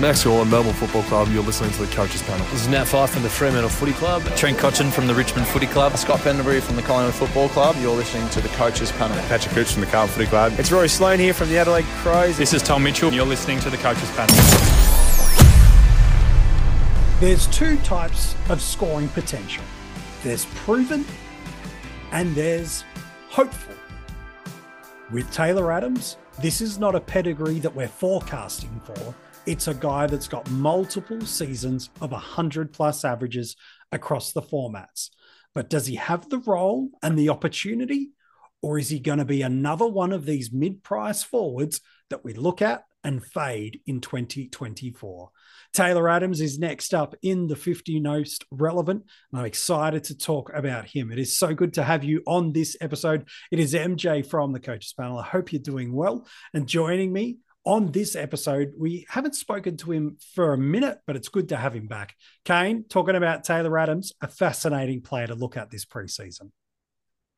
Max Gawn, Melbourne Football Club. You're listening to the Coaches Panel. This is Nat Fyfe from the Fremantle Footy Club. Trent Cotchin from the Richmond Footy Club. Scott Pendlebury from the Collingwood Football Club. You're listening to the Coaches Panel. Patrick Cooch from the Carlton Footy Club. It's Rory Sloane here from the Adelaide Crows. This is Tom Mitchell. You're listening to the Coaches Panel. There's two types of scoring potential. There's proven and there's hopeful. With Taylor Adams, this is not a pedigree that we're forecasting for. It's a guy that's got multiple seasons of 100 plus averages across the formats. But does he have the role and the opportunity? Or is he going to be another one of these mid price forwards that we look at and fade in 2024? Taylor Adams is next up in the 50 most relevant. And I'm excited to talk about him. It is so good to have you on this episode. It is MJ from the Coaches Panel. I hope you're doing well. And joining me on this episode, we haven't spoken to him for a minute, but it's good to have him back. Kane, talking about Taylor Adams, a fascinating player to look at this preseason.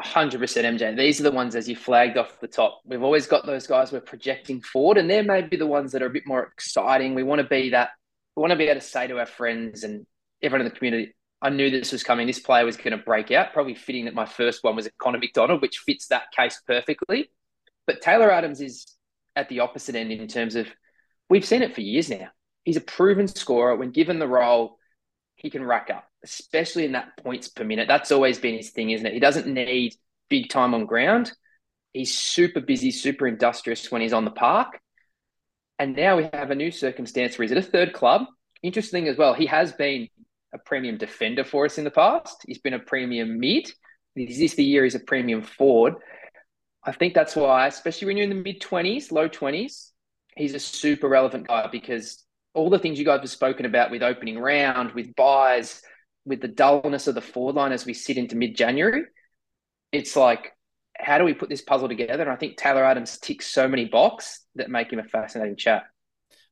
100% MJ. These are the ones, as you flagged off the top. We've always got those guys we're projecting forward, and they're maybe the ones that are a bit more exciting. We want to be that we want to be able to say to our friends and everyone in the community, I knew this was coming. This player was going to break out. Probably fitting that my first one was at Connor MacDonald, which fits that case perfectly. But Taylor Adams is at the opposite end in terms of we've seen it for years now. He's a proven scorer. When given the role, he can rack up, especially in that points per minute. That's always been his thing, isn't it? He doesn't need big time on ground. He's super busy, super industrious when he's on the park. And now we have a new circumstance where he's at a third club. Interesting as well, he has been a premium defender for us in the past. He's been a premium mid. Is this the year he's a premium forward? I think that's why, especially when you're in the mid 20s, low 20s, he's a super relevant guy because all the things you guys have spoken about with opening round, with byes, with the dullness of the forward line as we sit into mid January, it's like how do we put this puzzle together? And I think Taylor Adams ticks so many boxes that make him a fascinating chat.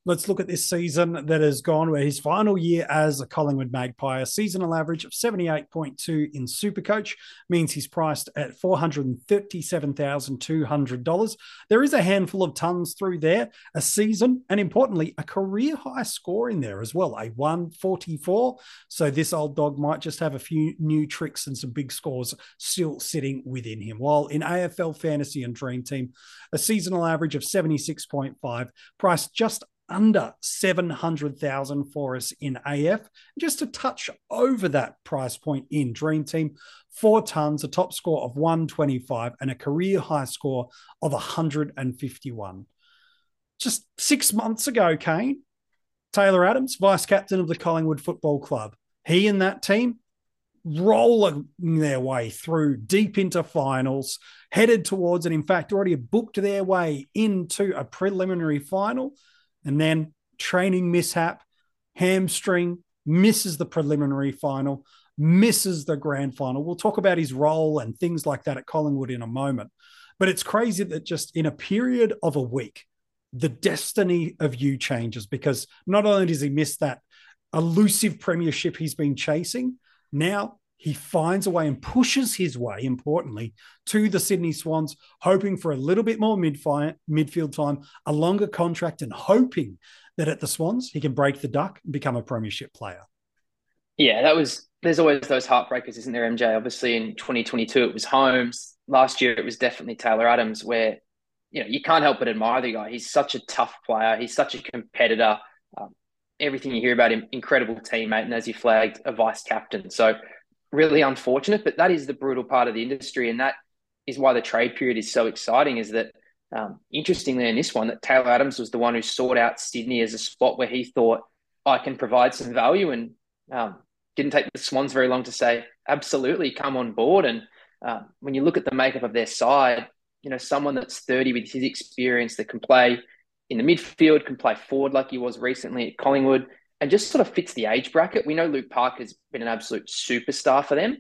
Let's look at this season that has gone where his final year as a Collingwood Magpie, a seasonal average of 78.2 in Supercoach means he's priced at $437,200. There is a handful of tons through there, a season, and importantly, a career high score in there as well, a 144. So this old dog might just have a few new tricks and some big scores still sitting within him. While in AFL Fantasy and Dream Team, a seasonal average of 76.5, priced just under 700,000 for us in AF, just to touch over that price point in Dream Team. Four tons, a top score of 125, and a career high score of 151. Just six months ago, Kane, Taylor Adams, vice captain of the Collingwood Football Club, he and that team rolling their way through deep into finals, headed towards, and in fact, already booked their way into a preliminary final and then training mishap, hamstring, misses the preliminary final, misses the grand final. We'll talk about his role and things like that at Collingwood in a moment. But it's crazy that just in a period of a week, the destiny of you changes because not only does he miss that elusive premiership he's been chasing, now he finds a way and pushes his way, importantly, to the Sydney Swans, hoping for a little bit more midfield time, a longer contract, and hoping that at the Swans he can break the duck and become a premiership player. Yeah, that was. There's always those heartbreakers, isn't there, MJ? Obviously, in 2022 it was Holmes. Last year it was definitely Taylor Adams, where you know you can't help but admire the guy. He's such a tough player. He's such a competitor. Um, everything you hear about him, incredible teammate, and as you flagged, a vice captain. So really unfortunate, but that is the brutal part of the industry. And that is why the trade period is so exciting is that, um, interestingly, in this one, that Taylor Adams was the one who sought out Sydney as a spot where he thought, I can provide some value and um, didn't take the Swans very long to say, absolutely, come on board. And uh, when you look at the makeup of their side, you know, someone that's 30 with his experience that can play in the midfield, can play forward like he was recently at Collingwood, and just sort of fits the age bracket. We know Luke Parker's been an absolute superstar for them,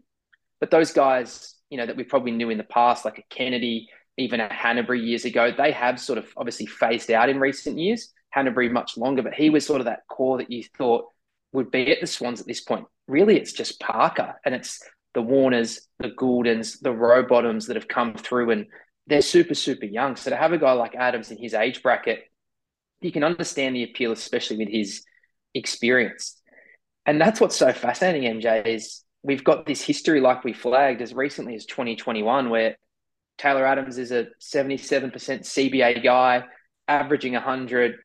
but those guys, you know, that we probably knew in the past, like a Kennedy, even a Hanbury years ago, they have sort of obviously phased out in recent years. Hanbury much longer, but he was sort of that core that you thought would be at the Swans at this point. Really, it's just Parker and it's the Warners, the Guldens, the Rowbottoms that have come through and they're super, super young. So to have a guy like Adams in his age bracket you can understand the appeal, especially with his experience. And that's what's so fascinating, MJ, is we've got this history like we flagged as recently as 2021, where Taylor Adams is a 77% CBA guy, averaging 100,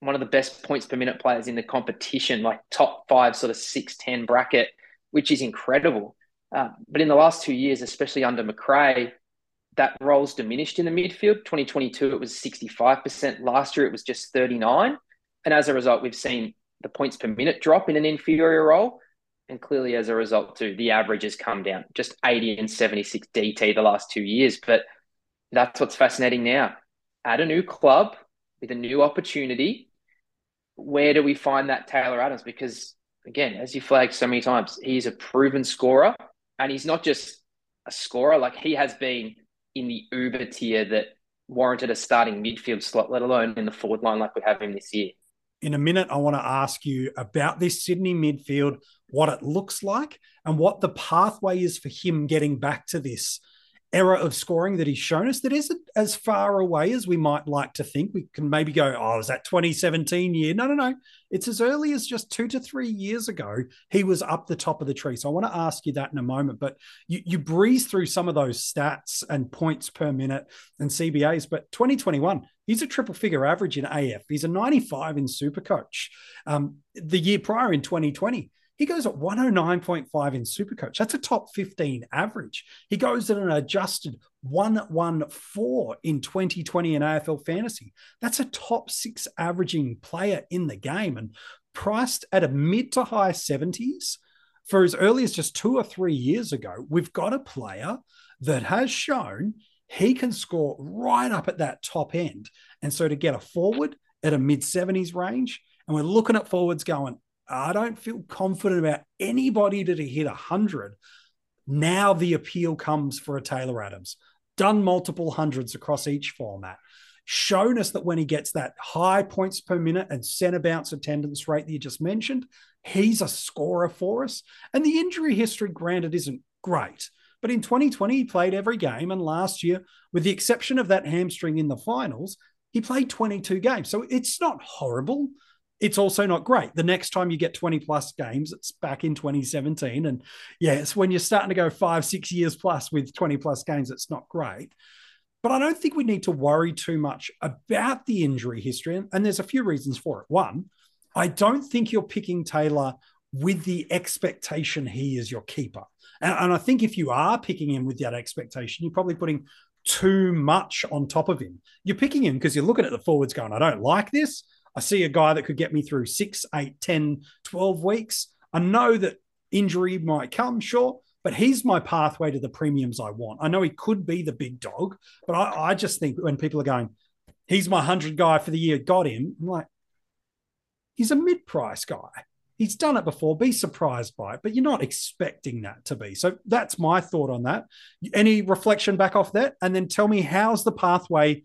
one of the best points per minute players in the competition, like top five, sort of 6'10 bracket, which is incredible. Uh, but in the last two years, especially under McRae, that role's diminished in the midfield. 2022, it was 65%. Last year, it was just 39. And as a result, we've seen the points per minute drop in an inferior role. And clearly, as a result, too, the average has come down just 80 and 76 DT the last two years. But that's what's fascinating now. At a new club with a new opportunity, where do we find that Taylor Adams? Because, again, as you flagged so many times, he's a proven scorer. And he's not just a scorer, like he has been in the uber tier that warranted a starting midfield slot, let alone in the forward line like we have him this year. In a minute, I want to ask you about this Sydney midfield, what it looks like, and what the pathway is for him getting back to this era of scoring that he's shown us that isn't as far away as we might like to think. We can maybe go, oh, is that 2017 year? No, no, no. It's as early as just two to three years ago, he was up the top of the tree. So I want to ask you that in a moment. But you, you breeze through some of those stats and points per minute and CBAs. But 2021, he's a triple figure average in AF. He's a 95 in Supercoach. Um, the year prior in 2020, he goes at 109.5 in Supercoach. That's a top 15 average. He goes at an adjusted 114 in 2020 in AFL fantasy. That's a top six averaging player in the game and priced at a mid to high 70s for as early as just two or three years ago. We've got a player that has shown he can score right up at that top end. And so to get a forward at a mid 70s range, and we're looking at forwards going, I don't feel confident about anybody to hit 100. Now the appeal comes for a Taylor Adams. Done multiple hundreds across each format. Shown us that when he gets that high points per minute and center bounce attendance rate that you just mentioned, he's a scorer for us. And the injury history, granted, isn't great. But in 2020, he played every game. And last year, with the exception of that hamstring in the finals, he played 22 games. So it's not horrible it's also not great. The next time you get 20 plus games, it's back in 2017. And yes, when you're starting to go five, six years plus with 20 plus games, it's not great. But I don't think we need to worry too much about the injury history. And there's a few reasons for it. One, I don't think you're picking Taylor with the expectation he is your keeper. And, and I think if you are picking him with that expectation, you're probably putting too much on top of him. You're picking him because you're looking at the forwards going, I don't like this. I see a guy that could get me through six, eight, 10, 12 weeks. I know that injury might come, sure, but he's my pathway to the premiums I want. I know he could be the big dog, but I, I just think when people are going, he's my 100 guy for the year, got him, I'm like, he's a mid price guy. He's done it before. Be surprised by it, but you're not expecting that to be. So that's my thought on that. Any reflection back off that? And then tell me how's the pathway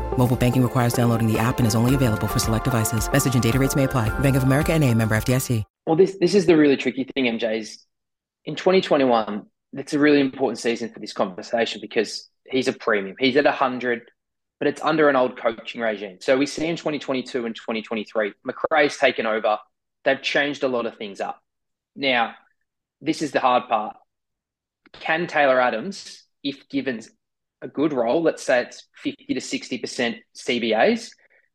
Mobile banking requires downloading the app and is only available for select devices. Message and data rates may apply. Bank of America and member FDIC. Well, this, this is the really tricky thing, MJ's. In 2021, it's a really important season for this conversation because he's a premium. He's at 100, but it's under an old coaching regime. So we see in 2022 and 2023, McRae's taken over. They've changed a lot of things up. Now, this is the hard part. Can Taylor Adams, if given a good role, let's say it's 50 to 60% CBAs,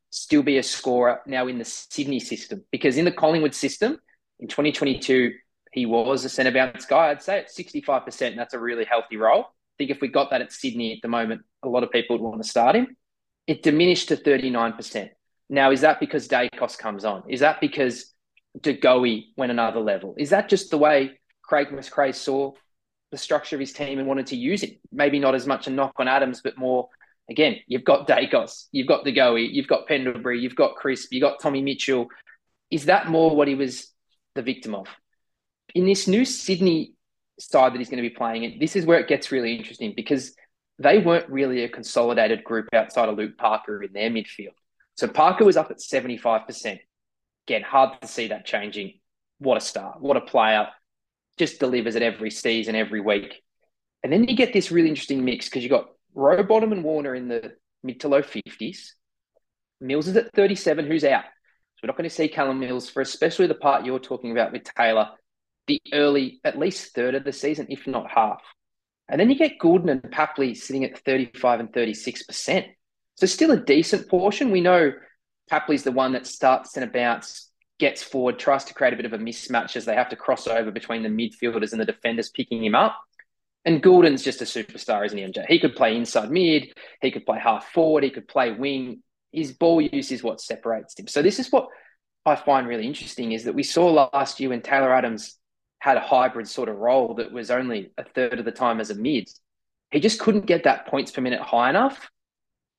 still be a scorer now in the Sydney system. Because in the Collingwood system, in 2022, he was a centre bounce guy. I'd say at 65%, that's a really healthy role. I think if we got that at Sydney at the moment, a lot of people would want to start him. It diminished to 39%. Now, is that because Daicos comes on? Is that because De Goey went another level? Is that just the way Craig McRae saw the structure of his team and wanted to use it. Maybe not as much a knock on Adams, but more again, you've got Daicos, you've got De Goey, you've got Pendlebury, you've got Crisp, you've got Tommy Mitchell. is that more what he was the victim of? In this new Sydney side that he's going to be playing in, this is where it gets really interesting because they weren't really a consolidated group outside of Luke Parker in their midfield. So Parker was up at 75%. Again, hard to see that changing. What a star. What a player. Just delivers it every season, every week. And then you get this really interesting mix because you've got Rowbottom and Warner in the mid to low 50s. Mills is at 37, who's out. So we're not going to see Callum Mills for especially the part you're talking about with Taylor, the early, at least third of the season, if not half. And then you get Gulden and Papley sitting at 35 and 36%. So still a decent portion. We know Papley's the one that starts in a bounce, gets forward, tries to create a bit of a mismatch as they have to cross over between the midfielders and the defenders picking him up. And Gulden's just a superstar, isn't he, MJ? He could play inside mid, he could play half forward, he could play wing. His ball use is what separates him. So this is what I find really interesting is that we saw last year when Taylor Adams had a hybrid sort of role that was only a third of the time as a mid. He just couldn't get that points per minute high enough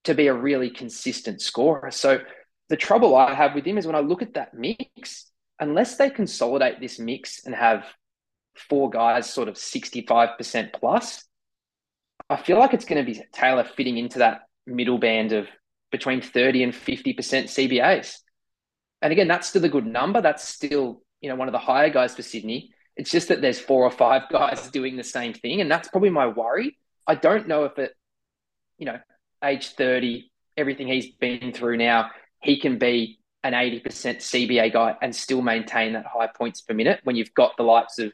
to be a really consistent scorer. So the trouble I have with him is when I look at that mix, unless they consolidate this mix and have four guys sort of 65% plus, I feel like it's going to be Taylor fitting into that middle band of between 30 and 50% CBAs. And again, that's still a good number. That's still, you know, one of the higher guys for Sydney. It's just that there's four or five guys doing the same thing. And that's probably my worry. I don't know if it, you know, age 30, everything he's been through now, he can be an 80% CBA guy and still maintain that high points per minute when you've got the likes of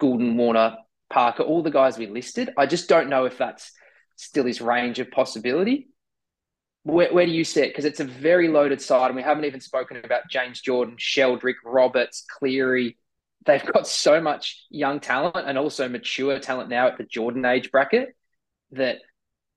Gulden, Warner, Parker, all the guys we listed. I just don't know if that's still his range of possibility. Where, where do you see it? Because it's a very loaded side, and we haven't even spoken about James Jordan, Sheldrick, Roberts, Cleary, they've got so much young talent and also mature talent now at the Jordan age bracket that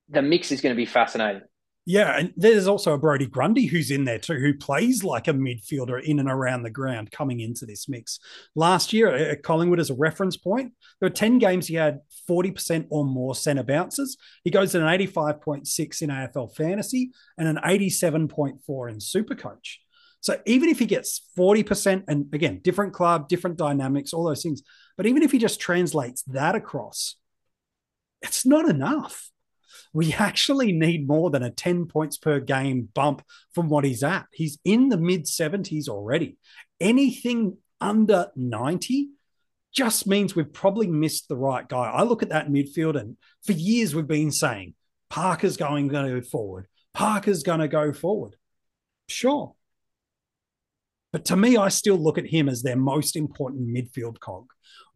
the mix is going to be fascinating. Yeah, and there's also a Brodie Grundy who's in there too, who plays like a midfielder in and around the ground coming into this mix. Last year at Collingwood, as a reference point, there were 10 games he had 40% or more centre bounces. He goes at an 85.6 in AFL fantasy and an 87.4 in Supercoach. So even if he gets 40%, and again, different club, different dynamics, all those things, but even if he just translates that across, it's not enough. We actually need more than a 10 points per game bump from what he's at. He's in the mid 70s already. Anything under 90 just means we've probably missed the right guy. I look at that midfield, and for years we've been saying Parker's going to go forward. Parker's going to go forward. Sure. But to me, I still look at him as their most important midfield cog.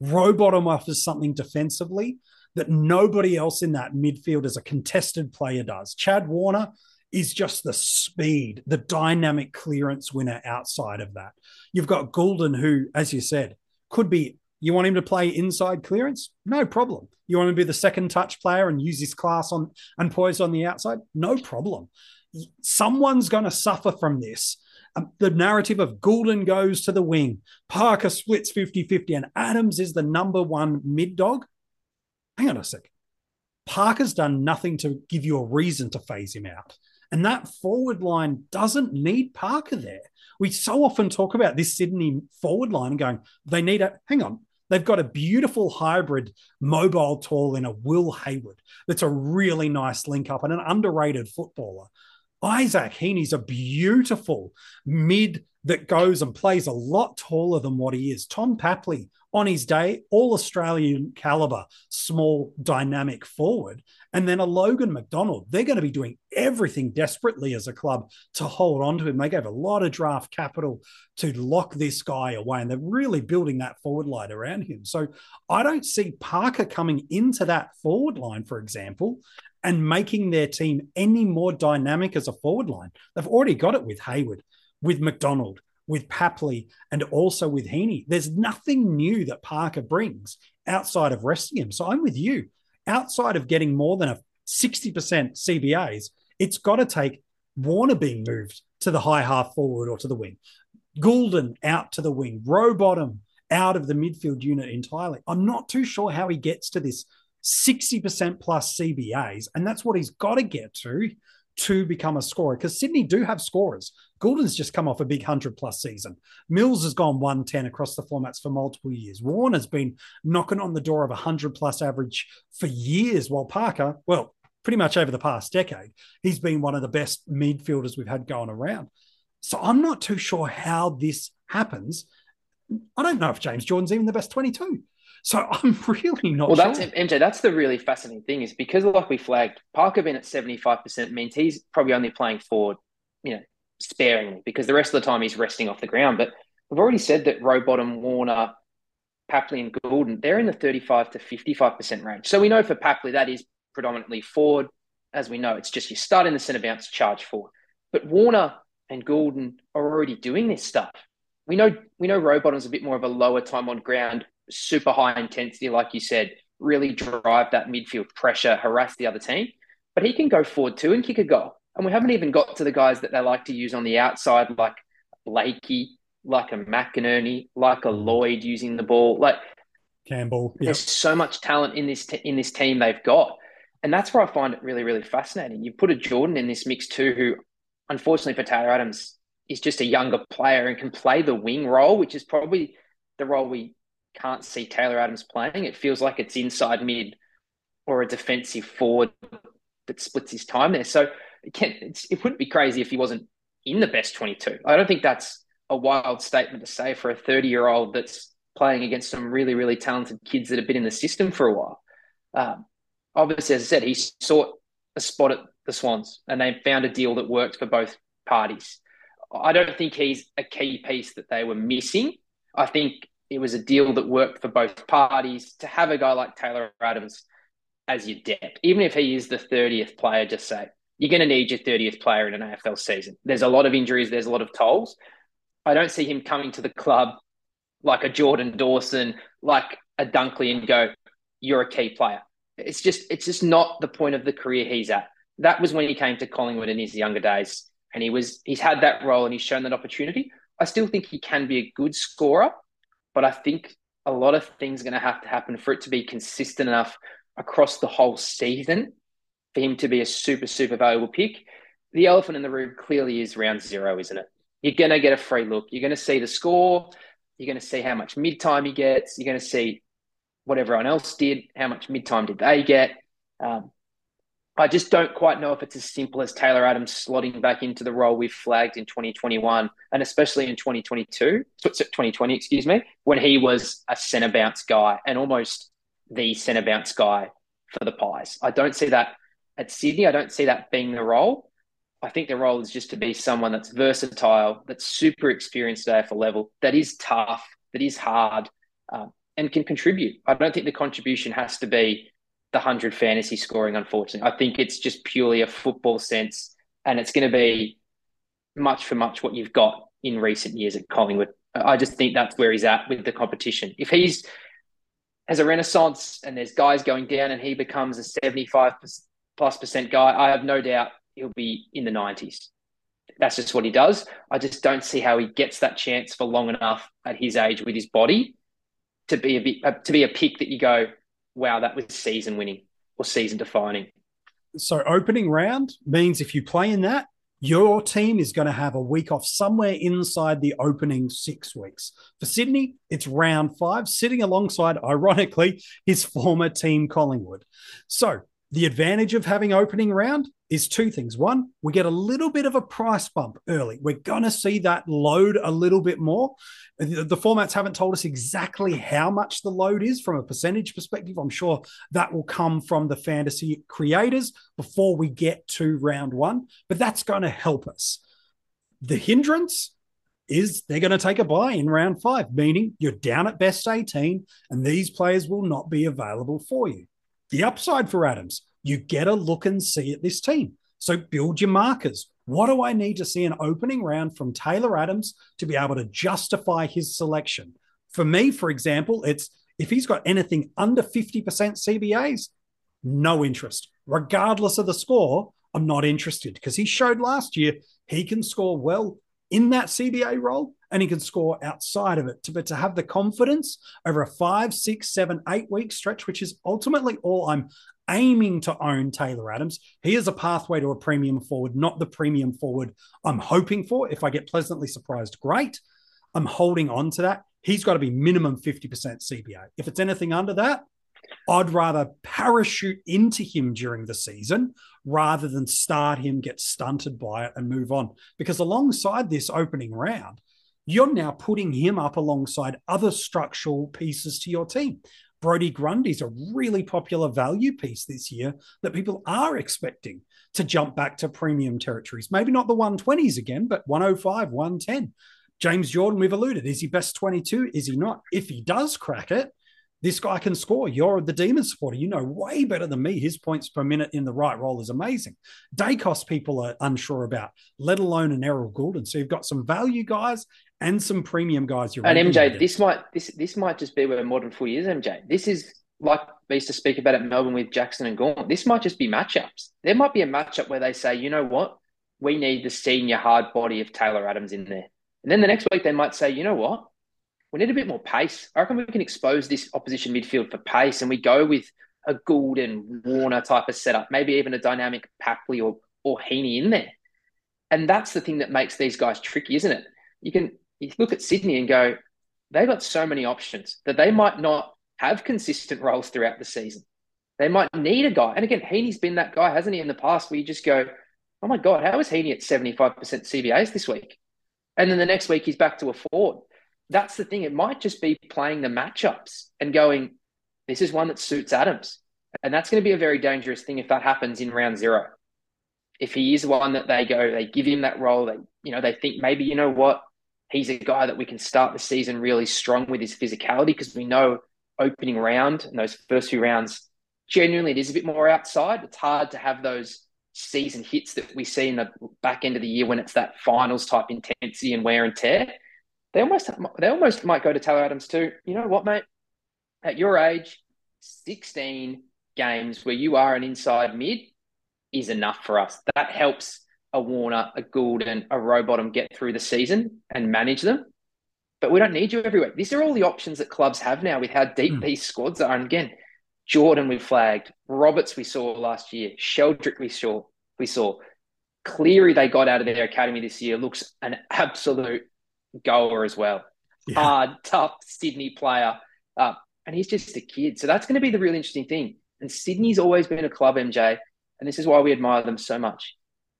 Rowbottom offers something defensively that nobody else in that midfield as a contested player does. Chad Warner is just the speed, the dynamic clearance winner outside of that. You've got Gulden, who, as you said, could be you want him to play inside clearance? No problem. You want him to be the second touch player and use his class on and poise on the outside? No problem. Someone's going to suffer from this um, the narrative of Gulden goes to the wing, Parker splits 50 50, and Adams is the number one mid dog. Hang on a sec. Parker's done nothing to give you a reason to phase him out. And that forward line doesn't need Parker there. We so often talk about this Sydney forward line and going, they need a, hang on, they've got a beautiful hybrid mobile tall in a Will Hayward that's a really nice link up and an underrated footballer. Isaac Heaney's a beautiful mid that goes and plays a lot taller than what he is. Tom Papley, on his day, all Australian caliber, small, dynamic forward. And then a Logan McDonald. They're going to be doing everything desperately as a club to hold on to him. They gave a lot of draft capital to lock this guy away, and they're really building that forward line around him. So I don't see Parker coming into that forward line, for example, and making their team any more dynamic as a forward line. They've already got it with Hayward, with McDonald, with Papley, and also with Heaney. There's nothing new that Parker brings outside of resting him. So I'm with you. Outside of getting more than a 60% CBAs, it's got to take Warner being moved to the high half forward or to the wing, Gulden out to the wing, Rowbottom out of the midfield unit entirely. I'm not too sure how he gets to this 60% plus CBAs. And that's what he's got to get to to become a scorer because Sydney do have scorers. Gulden's just come off a big 100 plus season. Mills has gone 110 across the formats for multiple years. Warner's been knocking on the door of a 100 plus average for years, while Parker, well, pretty much over the past decade, he's been one of the best midfielders we've had going around. So I'm not too sure how this happens. I don't know if James Jordan's even the best 22. So I'm really not well, sure. that's MJ. That's the really fascinating thing is because, like we flagged, Parker being at seventy five percent means he's probably only playing forward, you know, sparingly because the rest of the time he's resting off the ground. But we've already said that Rowbottom, Warner, Papley, and Gulden they're in the thirty five to fifty five percent range. So we know for Papley that is predominantly forward. As we know, it's just you start in the centre bounce, charge forward. But Warner and Gulden are already doing this stuff. We know we know Rowbottom's a bit more of a lower time on ground super high intensity, like you said, really drive that midfield pressure, harass the other team. But he can go forward too and kick a goal. And we haven't even got to the guys that they like to use on the outside, like Blakey, like a McInerney, like a Lloyd using the ball. Like Campbell. Yep. There's so much talent in this in this team they've got. And that's where I find it really, really fascinating. You put a Jordan in this mix too, who unfortunately for Taylor Adams is just a younger player and can play the wing role, which is probably the role we can't see Taylor Adams playing. It feels like it's inside mid or a defensive forward that splits his time there. So it, can, it wouldn't be crazy if he wasn't in the best 22. I don't think that's a wild statement to say for a 30 year old that's playing against some really, really talented kids that have been in the system for a while. Um, obviously, as I said, he sought a spot at the Swans and they found a deal that worked for both parties. I don't think he's a key piece that they were missing. I think it was a deal that worked for both parties to have a guy like Taylor Adams as your depth, even if he is the 30th player, just say you're going to need your 30th player in an AFL season. There's a lot of injuries, there's a lot of tolls. I don't see him coming to the club like a Jordan Dawson, like a Dunkley and go, you're a key player. It's just it's just not the point of the career he's at. That was when he came to Collingwood in his younger days. And he was he's had that role and he's shown that opportunity. I still think he can be a good scorer. But I think a lot of things are going to have to happen for it to be consistent enough across the whole season for him to be a super, super valuable pick. The elephant in the room clearly is round zero, isn't it? You're going to get a free look. You're going to see the score. You're going to see how much mid time he gets. You're going to see what everyone else did. How much mid time did they get? Um, I just don't quite know if it's as simple as Taylor Adams slotting back into the role we've flagged in 2021 and especially in 2022, 2020, excuse me, when he was a centre bounce guy and almost the centre bounce guy for the Pies. I don't see that at Sydney. I don't see that being the role. I think the role is just to be someone that's versatile, that's super experienced at AFL level, that is tough, that is hard, um, and can contribute. I don't think the contribution has to be the 100 fantasy scoring, unfortunately. I think it's just purely a football sense, and it's going to be much for much what you've got in recent years at Collingwood. I just think that's where he's at with the competition. If he's has a renaissance and there's guys going down and he becomes a 75 plus percent guy, I have no doubt he'll be in the 90s. That's just what he does. I just don't see how he gets that chance for long enough at his age with his body to be a bit, uh, to be a pick that you go, wow, that was season winning or season defining. So opening round means if you play in that, your team is going to have a week off somewhere inside the opening six weeks. For Sydney, it's round five, sitting alongside, ironically, his former team Collingwood. So the advantage of having opening round is two things. One, we get a little bit of a price bump early. We're going to see that load a little bit more. The, the, formats haven't told us exactly how much the load is from a percentage perspective. I'm sure that will come from the fantasy creators before we get to round one, but that's going to help us. The hindrance is they're going to take a bye in round five, meaning you're down at best 18 and these players will not be available for you. The upside for Adams, you get a look and see at this team. So build your markers. What do I need to see an opening round from Taylor Adams to be able to justify his selection? For me, for example, it's if he's got anything under 50% CBAs, no interest. Regardless of the score, I'm not interested because he showed last year he can score well in that CBA role and he can score outside of it. To, but to have the confidence over a five, six, seven, eight week stretch, which is ultimately all I'm aiming to own Taylor Adams. He is a pathway to a premium forward, not the premium forward I'm hoping for. If I get pleasantly surprised, great. I'm holding on to that. He's got to be minimum 50% CBA. If it's anything under that, I'd rather parachute into him during the season rather than start him, get stunted by it, and move on. Because alongside this opening round, you're now putting him up alongside other structural pieces to your team. Brodie Grundy's a really popular value piece this year that people are expecting to jump back to premium territories. Maybe not the 120s again, but 105, 110. James Jordan, we've alluded. Is he best 22? Is he not? If he does crack it, this guy can score. You're the demon supporter. You know way better than me. His points per minute in the right role is amazing. Daicos people are unsure about, let alone an Errol Gulden. So you've got some value guys and some premium guys. You're and MJ, this might this this might just be where modern footy is. MJ, this is like we used to speak about at Melbourne with Jackson and Gawn. This might just be matchups. There might be a matchup where they say, you know what, we need the senior hard body of Taylor Adams in there, and then the next week they might say, you know what, we need a bit more pace. I reckon we can expose this opposition midfield for pace, and we go with a Gulden Warner type of setup, maybe even a dynamic Papley or or Heaney in there. And that's the thing that makes these guys tricky, isn't it? You can you look at Sydney and go, they've got so many options that they might not have consistent roles throughout the season. They might need a guy. And again, Heaney's been that guy, hasn't he, in the past, where you just go, oh my God, how is Heaney at 75% CBAs this week? And then the next week he's back to a Ford. That's the thing. It might just be playing the matchups and going, this is one that suits Adams. And that's going to be a very dangerous thing if that happens in round zero. If he is one that they go, they give him that role, they, you know, they think maybe, you know what, he's a guy that we can start the season really strong with his physicality because we know opening round and those first few rounds, genuinely, it is a bit more outside. It's hard to have those season hits that we see in the back end of the year when it's that finals type intensity and wear and tear. They almost they almost might go to Taylor Adams too. You know what, mate? At your age, 16 games where you are an inside mid is enough for us. That helps a Warner, a Gulden, a Rowbottom get through the season and manage them. But we don't need you everywhere. These are all the options that clubs have now with how deep mm. these squads are. And again, Jordan we flagged, Roberts we saw last year, Sheldrick we saw, we saw. Cleary they got out of their academy this year looks an absolute goer as well. Yeah. Hard, tough Sydney player. Uh, and he's just a kid. So that's going to be the real interesting thing. And Sydney's always been a club, MJ. And this is why we admire them so much.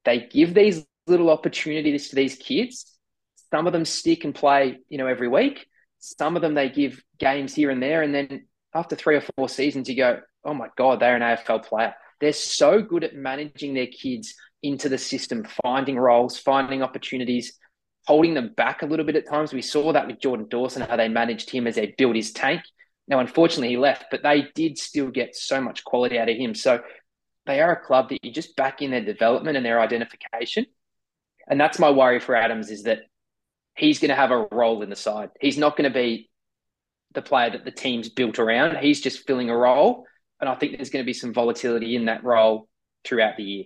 They give these little opportunities to these kids. Some of them stick and play, you know, every week. Some of them they give games here and there, and then after three or four seasons, you go, "Oh my god, they're an AFL player." They're so good at managing their kids into the system, finding roles, finding opportunities, holding them back a little bit at times. We saw that with Jordan Dawson, how they managed him as they built his tank. Now, unfortunately, he left, but they did still get so much quality out of him. So they are a club that you just back in their development and their identification. And that's my worry for Adams is that he's going to have a role in the side. He's not going to be the player that the team's built around. He's just filling a role. And I think there's going to be some volatility in that role throughout the year.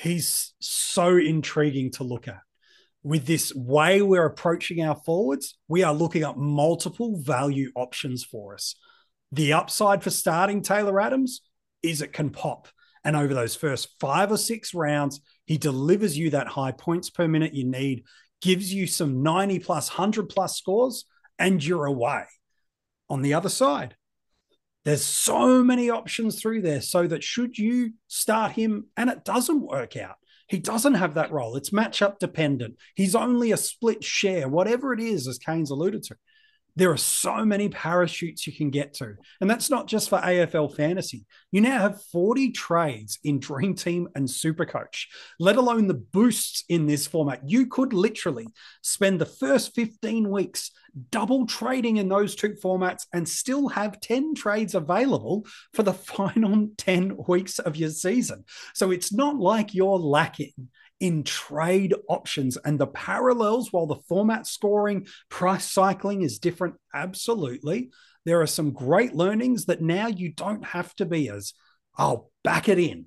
he's so intriguing to look at. With this way we're approaching our forwards, we are looking at multiple value options for us. The upside for starting Taylor Adams is it can pop. And over those first five or six rounds, he delivers you that high points per minute you need, gives you some 90 plus, 100 plus scores, and you're away. On the other side, there's so many options through there so that should you start him and it doesn't work out, he doesn't have that role. It's matchup dependent. He's only a split share, whatever it is, as Kane's alluded to. There are so many parachutes you can get to. And that's not just for AFL fantasy. You now have 40 trades in Dream Team and Supercoach, let alone the boosts in this format. You could literally spend the first 15 weeks double trading in those two formats and still have 10 trades available for the final 10 weeks of your season. So it's not like you're lacking in trade options. And the parallels while the format scoring price cycling is different absolutely there are some great learnings that now you don't have to be as i'll back it in.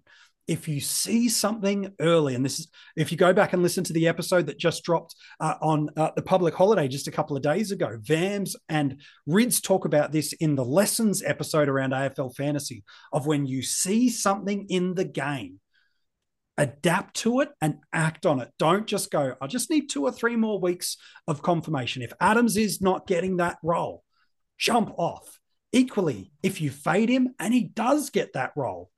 If you see something early and this is if you go back and listen to the episode that just dropped uh, on uh, the public holiday just a couple of days ago vams and rids talk about this in the lessons episode around afl fantasy of when you see something in the game adapt to it and act on it. Don't just go, I just need two or three more weeks of confirmation. If Adams is not getting that role, jump off. Equally, if you fade him and he does get that role,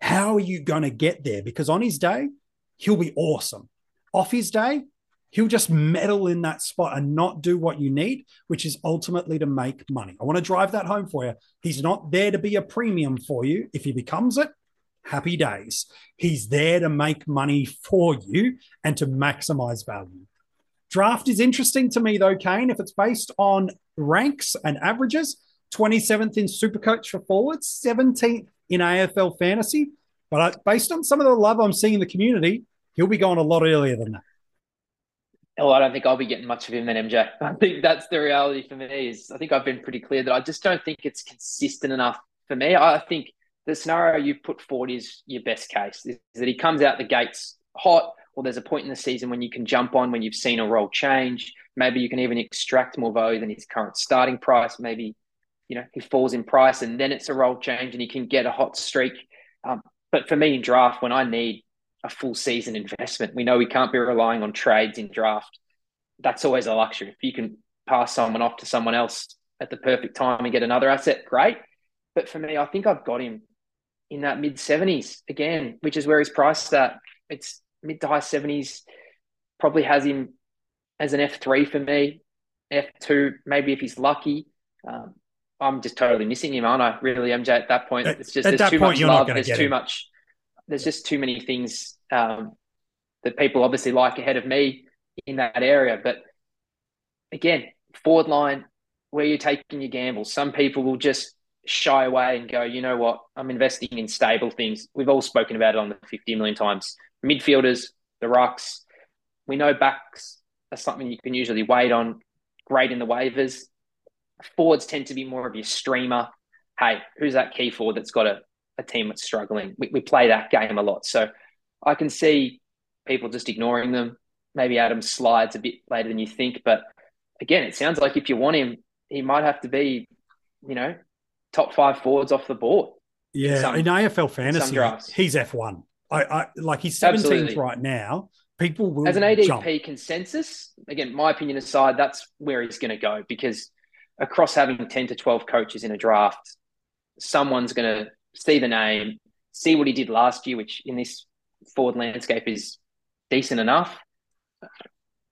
how are you going to get there? Because on his day, he'll be awesome. Off his day, he'll just meddle in that spot and not do what you need, which is ultimately to make money. I want to drive that home for you. He's not there to be a premium for you. If he becomes it, happy days. He's there to make money for you and to maximize value. Draft is interesting to me, though, Kane. If it's based on ranks and averages, 27th in Supercoach for forwards, 17th in AFL fantasy. But uh, based on some of the love I'm seeing in the community, he'll be going a lot earlier than that. Well, I don't think I'll be getting much of him then, MJ. I think that's the reality for me. Is I think I've been pretty clear that I just don't think it's consistent enough for me. I think the scenario you put forward is your best case is that he comes out the gates hot, or there's a point in the season when you can jump on when you've seen a role change. Maybe you can even extract more value than his current starting price. Maybe, you know, he falls in price and then it's a role change and he can get a hot streak. Um, but for me in draft, when I need a full season investment, we know we can't be relying on trades in draft. That's always a luxury. If you can pass someone off to someone else at the perfect time and get another asset, great. But for me, I think I've got him in that mid 70s again, which is where he's priced at. It's mid to high 70s, probably has him as an F3 for me, F2, maybe if he's lucky. Um, I'm just totally missing him, aren't I? Really, MJ, at that point. It's just at there's too point, much love. There's too him. much, there's just too many things um, that people obviously like ahead of me in that area. But again, forward line, where you're taking your gambles. Some people will just shy away and go, you know what, I'm investing in stable things. We've all spoken about it on the 50 million times. Midfielders, the rucks, we know backs are something you can usually wait on. Great in the waivers. Forwards tend to be more of your streamer. Hey, who's that key forward that's got a, a team that's struggling? We, we play that game a lot. So I can see people just ignoring them. Maybe Adam slides a bit later than you think. But again, it sounds like if you want him, he might have to be, you know, top five forwards off the board. Yeah, some, in AFL fantasy, he's F1. I, I like he's 17th Absolutely. right now. People will as an ADP jump. consensus. Again, my opinion aside, that's where he's going to go because across having 10 to 12 coaches in a draft, someone's going to see the name, see what he did last year, which in this forward landscape is decent enough.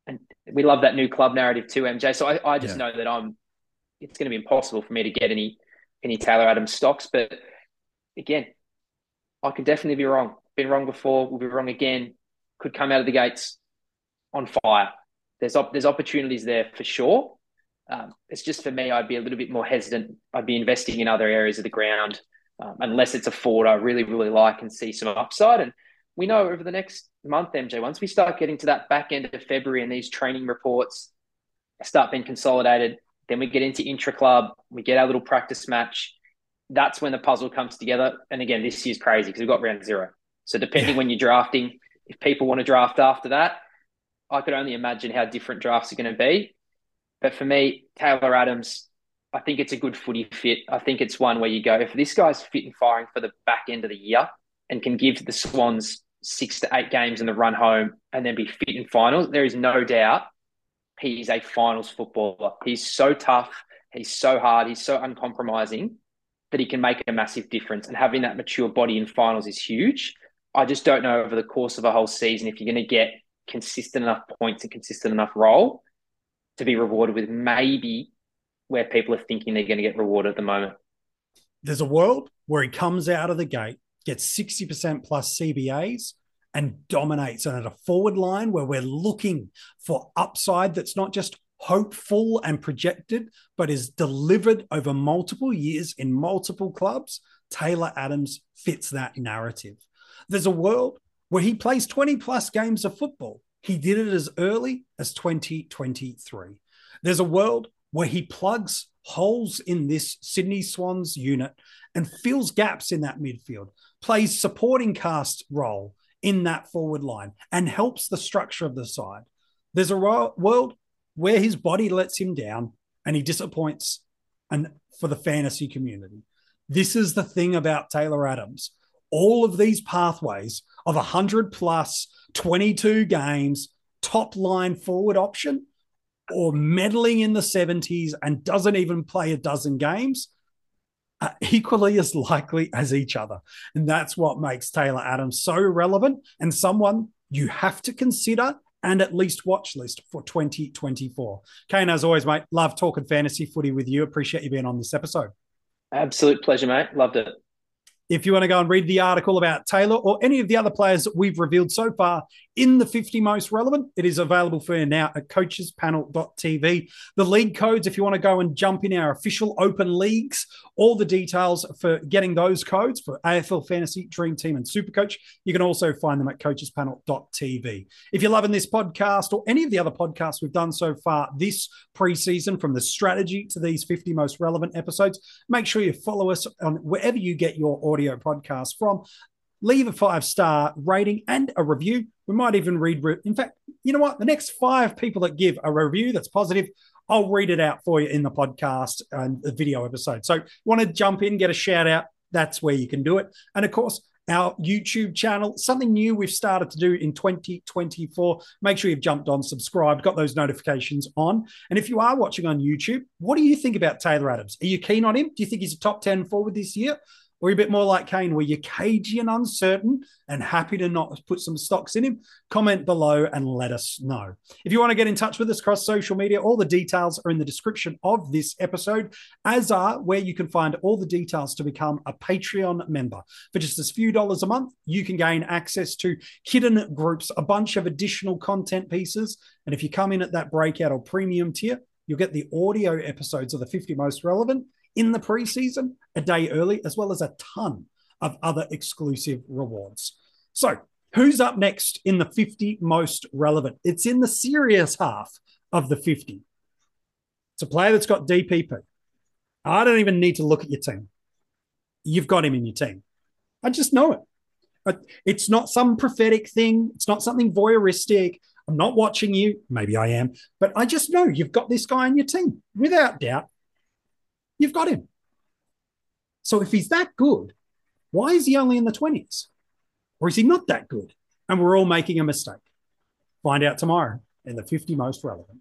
And we love that new club narrative too, MJ. So I, I just yeah. know that I'm. It's going to be impossible for me to get any any Taylor Adams stocks. But again, I could definitely be wrong. Been wrong before. We'll be wrong again. Could come out of the gates on fire. There's op- there's opportunities there for sure. Um, it's just for me, I'd be a little bit more hesitant. I'd be investing in other areas of the ground, um, unless it's a Ford I really, really like and see some upside. And we know over the next month, MJ, once we start getting to that back end of February and these training reports start being consolidated, then we get into intra club, we get our little practice match. That's when the puzzle comes together. And again, this year's crazy because we've got round zero. So depending yeah. when you're drafting, if people want to draft after that, I could only imagine how different drafts are going to be. But for me, Taylor Adams, I think it's a good footy fit. I think it's one where you go, if this guy's fit and firing for the back end of the year and can give the Swans six to eight games in the run home and then be fit in finals, there is no doubt he's a finals footballer. He's so tough. He's so hard. He's so uncompromising that he can make a massive difference. And having that mature body in finals is huge. I just don't know over the course of a whole season if you're going to get consistent enough points and consistent enough role to be rewarded with maybe where people are thinking they're going to get rewarded at the moment. There's a world where he comes out of the gate, gets 60% plus CBAs, and dominates. And at a forward line where we're looking for upside that's not just hopeful and projected, but is delivered over multiple years in multiple clubs, Taylor Adams fits that narrative. There's a world where he plays 20 plus games of football. He did it as early as 2023. There's a world where he plugs holes in this Sydney Swans unit and fills gaps in that midfield, plays supporting cast role in that forward line, and helps the structure of the side. There's a world where his body lets him down and he disappoints and for the fantasy community. This is the thing about Taylor Adams. All of these pathways of 100 plus, 22 games, top line forward option, or meddling in the 70s and doesn't even play a dozen games are equally as likely as each other. And that's what makes Taylor Adams so relevant and someone you have to consider and at least watch list for 2024. Kane, as always, mate, love talking fantasy footy with you. Appreciate you being on this episode. Absolute pleasure, mate. Loved it. If you want to go and read the article about Taylor or any of the other players that we've revealed so far in the 50 most relevant, it is available for you now at coachespanel.tv. The league codes, if you want to go and jump in our official open leagues, all the details for getting those codes for AFL Fantasy, Dream Team, and Supercoach, you can also find them at coachespanel.tv. If you're loving this podcast or any of the other podcasts we've done so far this preseason, from the strategy to these 50 most relevant episodes, make sure you follow us on wherever you get your audio podcast from. Leave a five star rating and a review. We might even read. In fact, you know what? The next five people that give a review that's positive, I'll read it out for you in the podcast and the video episode. So, want to jump in, get a shout out? That's where you can do it. And of course, our YouTube channel, something new we've started to do in 2024. Make sure you've jumped on, subscribed, got those notifications on. And if you are watching on YouTube, what do you think about Taylor Adams? Are you keen on him? Do you think he's a top 10 forward this year? Or a bit more like Kane, where you're cagey and uncertain and happy to not put some stocks in him, comment below and let us know. If you want to get in touch with us across social media, all the details are in the description of this episode, as are where you can find all the details to become a Patreon member. For just a few dollars a month, you can gain access to hidden groups, a bunch of additional content pieces. And if you come in at that breakout or premium tier, you'll get the audio episodes of the 50 most relevant in the preseason a day early, as well as a ton of other exclusive rewards. So, who's up next in the 50 most relevant? It's in the serious half of the 50. It's a player that's got DPP. I don't even need to look at your team. You've got him in your team. I just know it. It's not some prophetic thing. It's not something voyeuristic. I'm not watching you. Maybe I am, but I just know you've got this guy in your team without doubt you've got him. So if he's that good, why is he only in the 20s? Or is he not that good? And we're all making a mistake. Find out tomorrow in the 50 most relevant.